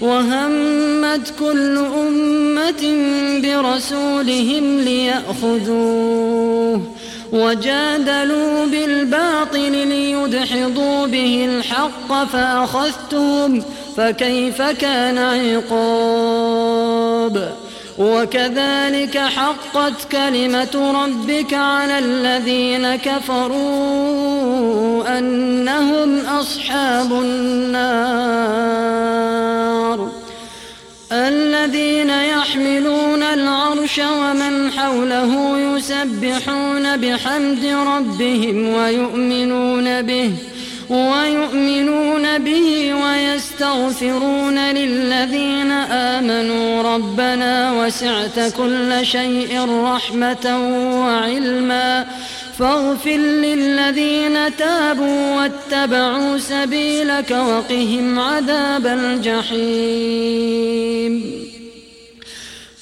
وهمت كل أمة برسولهم ليأخذوه وجادلوا بالباطل ليدحضوا به الحق فأخذتهم فكيف كان عقاب وكذلك حقت كلمة ربك على الذين كفروا أنهم أصحاب النار. الذين يحملون العرش ومن حوله يسبحون بحمد ربهم ويؤمنون به. ويؤمنون به ويستغفرون للذين آمنوا. ربنا وسعت كل شيء رحمة وعلما. فاغفر للذين تابوا واتبعوا سبيلك وقهم عذاب الجحيم.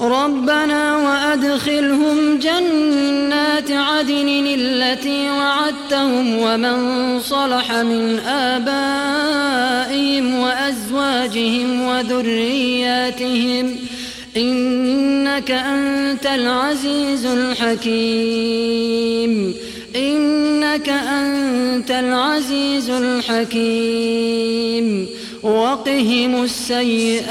ربنا وأدخلهم جنات عدن التي وعدتهم ومن صلح من آبائهم وأزواجهم وذرياتهم إنك أنت العزيز الحكيم إنك أنت العزيز الحكيم وقهم السيئات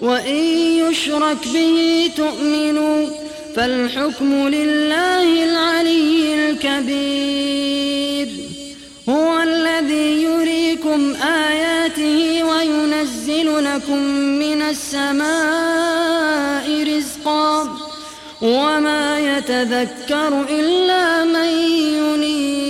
وإن يشرك به تؤمنوا فالحكم لله العلي الكبير. هو الذي يريكم آياته وينزل لكم من السماء رزقا. وما يتذكر إلا من ينيب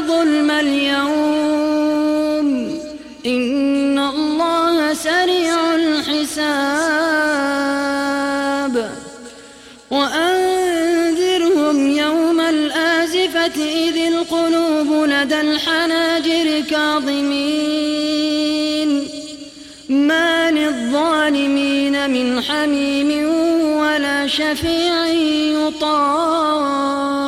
ظلم اليوم. إن الله سريع الحساب. وأنذرهم يوم الآزفة إذ القلوب لدى الحناجر كاظمين. ما للظالمين من حميم ولا شفيع يطاب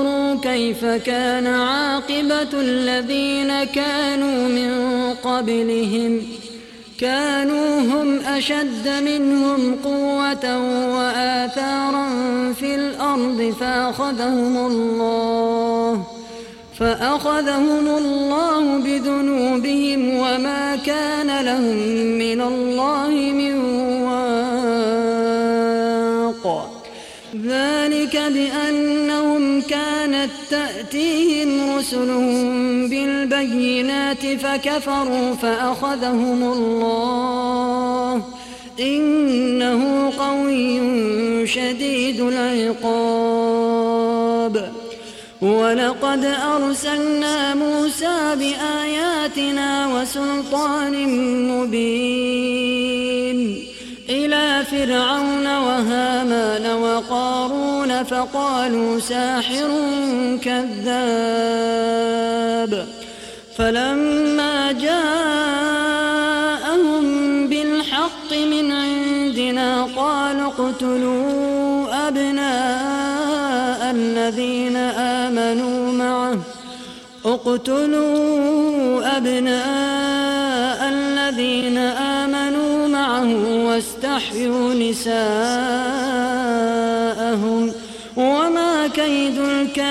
كيف كان عاقبة الذين كانوا من قبلهم ۖ؟ كانوا هم أشد منهم قوة وآثارا في الأرض فأخذهم الله فأخذهم الله بذنوبهم وما كان لهم من الله من واق. ذلك كانت تأتيهم رسلهم بالبينات فكفروا فأخذهم الله. إنه قوي شديد العقاب. ولقد أرسلنا موسى بآياتنا وسلطان مبين. إلى فرعون وهامان وقارون فقالوا ساحر كذاب فلما جاءهم بالحق من عندنا قالوا اقتلوا أبناء الذين آمنوا معه. اقتلوا أبناء الذين آمنوا معه واستحيوا نساءهم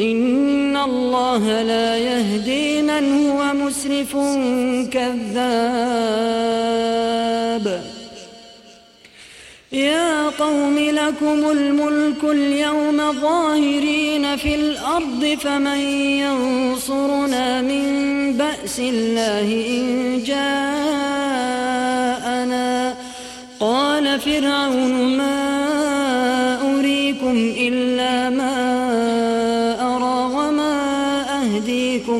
إن الله لا يهدي من هو مسرف كذاب. يا قوم لكم الملك اليوم ظاهرين في الأرض فمن ينصرنا من بأس الله إن جاءنا. قال فرعون ما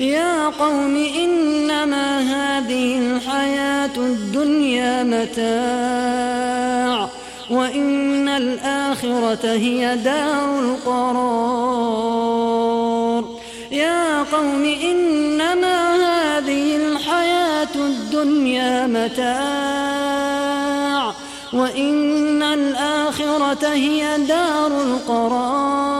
يا قوم إنما هذه الحياة الدنيا متاع وإن الآخرة هي دار القرار. يا قوم إنما هذه الحياة الدنيا متاع وإن الآخرة هي دار القرار.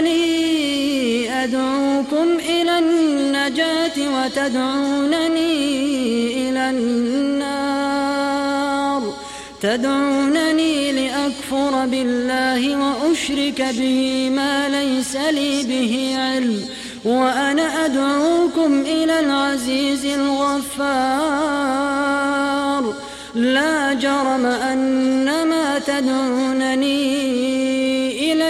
لي أدعوكم إلى النجاة وتدعونني إلى النار. تدعونني لأكفر بالله وأشرك به ما ليس لي به علم. وأنا أدعوكم إلى العزيز الغفار. لا جرم أن ما تدعونني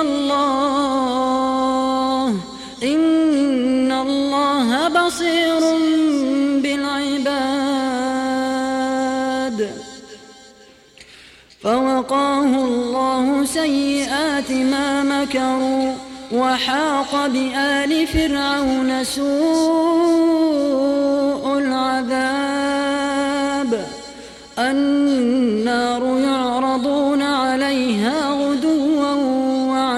الله. إن الله بصير بالعباد. فوقاه الله سيئات ما مكروا وحاق بآل فرعون سوء العذاب. النار يعرضون عليها غدوا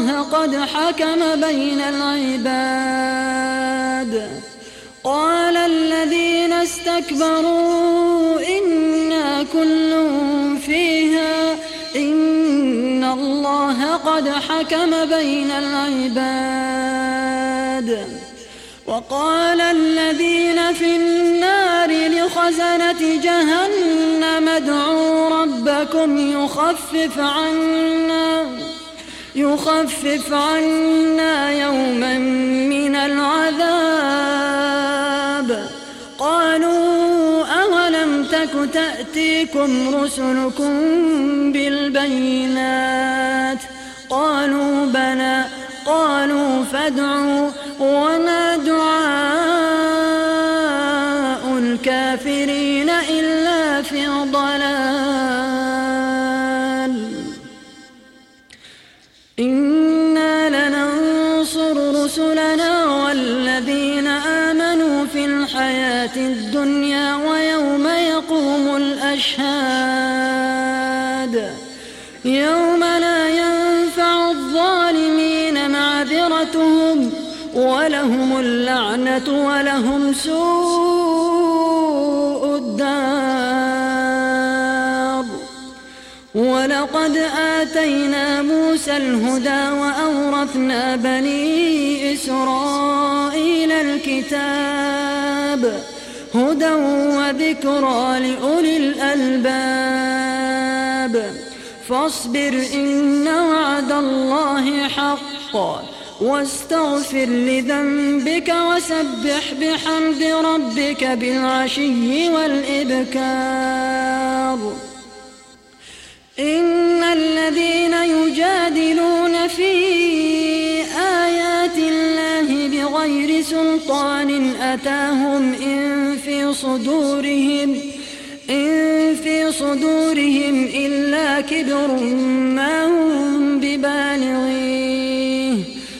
الله قد حكم بين العباد. قال الذين استكبروا إنا كل فيها إن الله قد حكم بين العباد. وقال الذين في النار لخزنة جهنم ادعوا ربكم يخفف عنا. يخفف عنا يوما من العذاب. قالوا أولم تك تأتيكم رسلكم بالبينات؟ قالوا بلى. قالوا فادعوا وما دعاء الكافرين. اللعنة ولهم سوء الدار. ولقد آتينا موسى الهدى وأورثنا بني إسرائيل الكتاب هدى وذكرى لأولي الألباب. فاصبر إن وعد الله حق. واستغفر لذنبك وسبح بحمد ربك بالعشي والإبكار. إن الذين يجادلون في آيات الله بغير سلطان أتاهم إن في صدورهم إن في صدورهم إلا كبر ما هم ببالغيه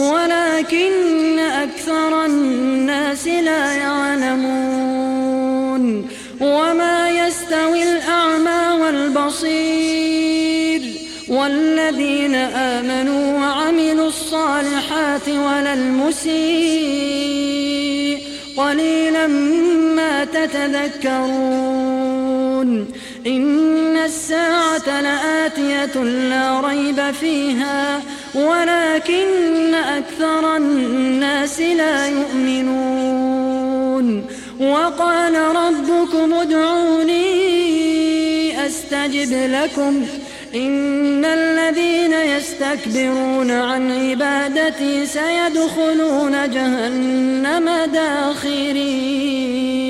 ولكن أكثر الناس لا يعلمون وما يستوي الأعمى والبصير والذين آمنوا وعملوا الصالحات ولا المسيء قليلا ما تتذكرون إن الساعة لآتية لا ريب فيها ولكن أكثر الناس لا يؤمنون. وقال ربكم ادعوني أستجب لكم. إن الذين يستكبرون عن عبادتي سيدخلون جهنم داخرين.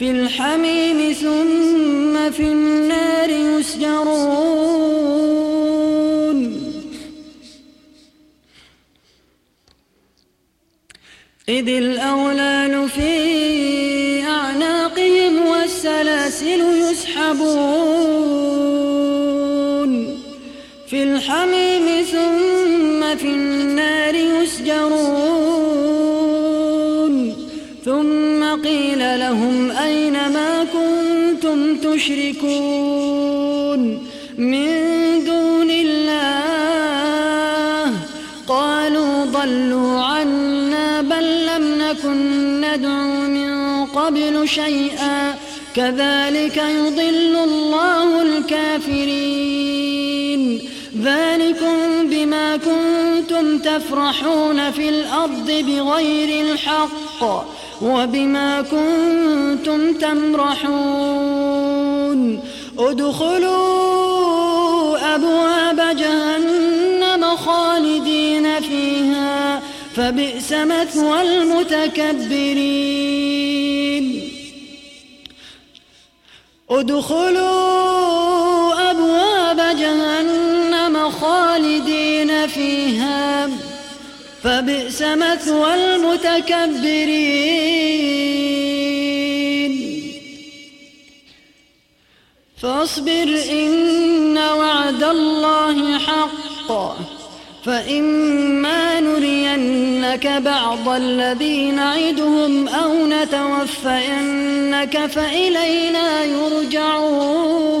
في الحميم ثم في النار يسجرون. إذ الأغلال في أعناقهم والسلاسل يسحبون. في الحميم ثم في النار يسجرون. لهم أين ما كنتم تشركون من دون الله؟ قالوا ضلوا عنا بل لم نكن ندعو من قبل شيئا. كذلك يضل الله الكافرين. ذلكم بما كنتم تفرحون في الأرض بغير الحق. وبما كنتم تمرحون. ادخلوا أبواب جهنم خالدين فيها فبئس مثوى المتكبرين. ادخلوا أبواب جهنم خالدين فيها فبئس مثوى المتكبرين. فاصبر إن وعد الله حق. فإما نرينك بعض الذي نعدهم أو نتوفينك فإلينا يرجعون.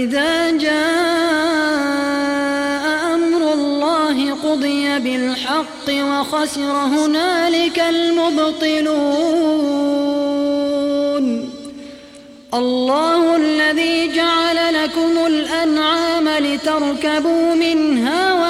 فإذا جاء أمر الله قضي بالحق وخسر هنالك المبطلون. الله الذي جعل لكم الأنعام لتركبوا منها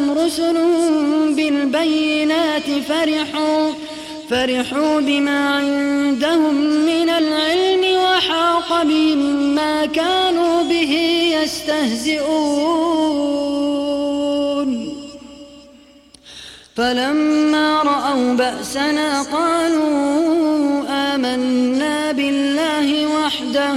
جاءتهم رسل بالبينات فرحوا فرحوا بما عندهم من العلم وحاق بهم ما كانوا به يستهزئون. فلما رأوا بأسنا قالوا آمنا بالله وحده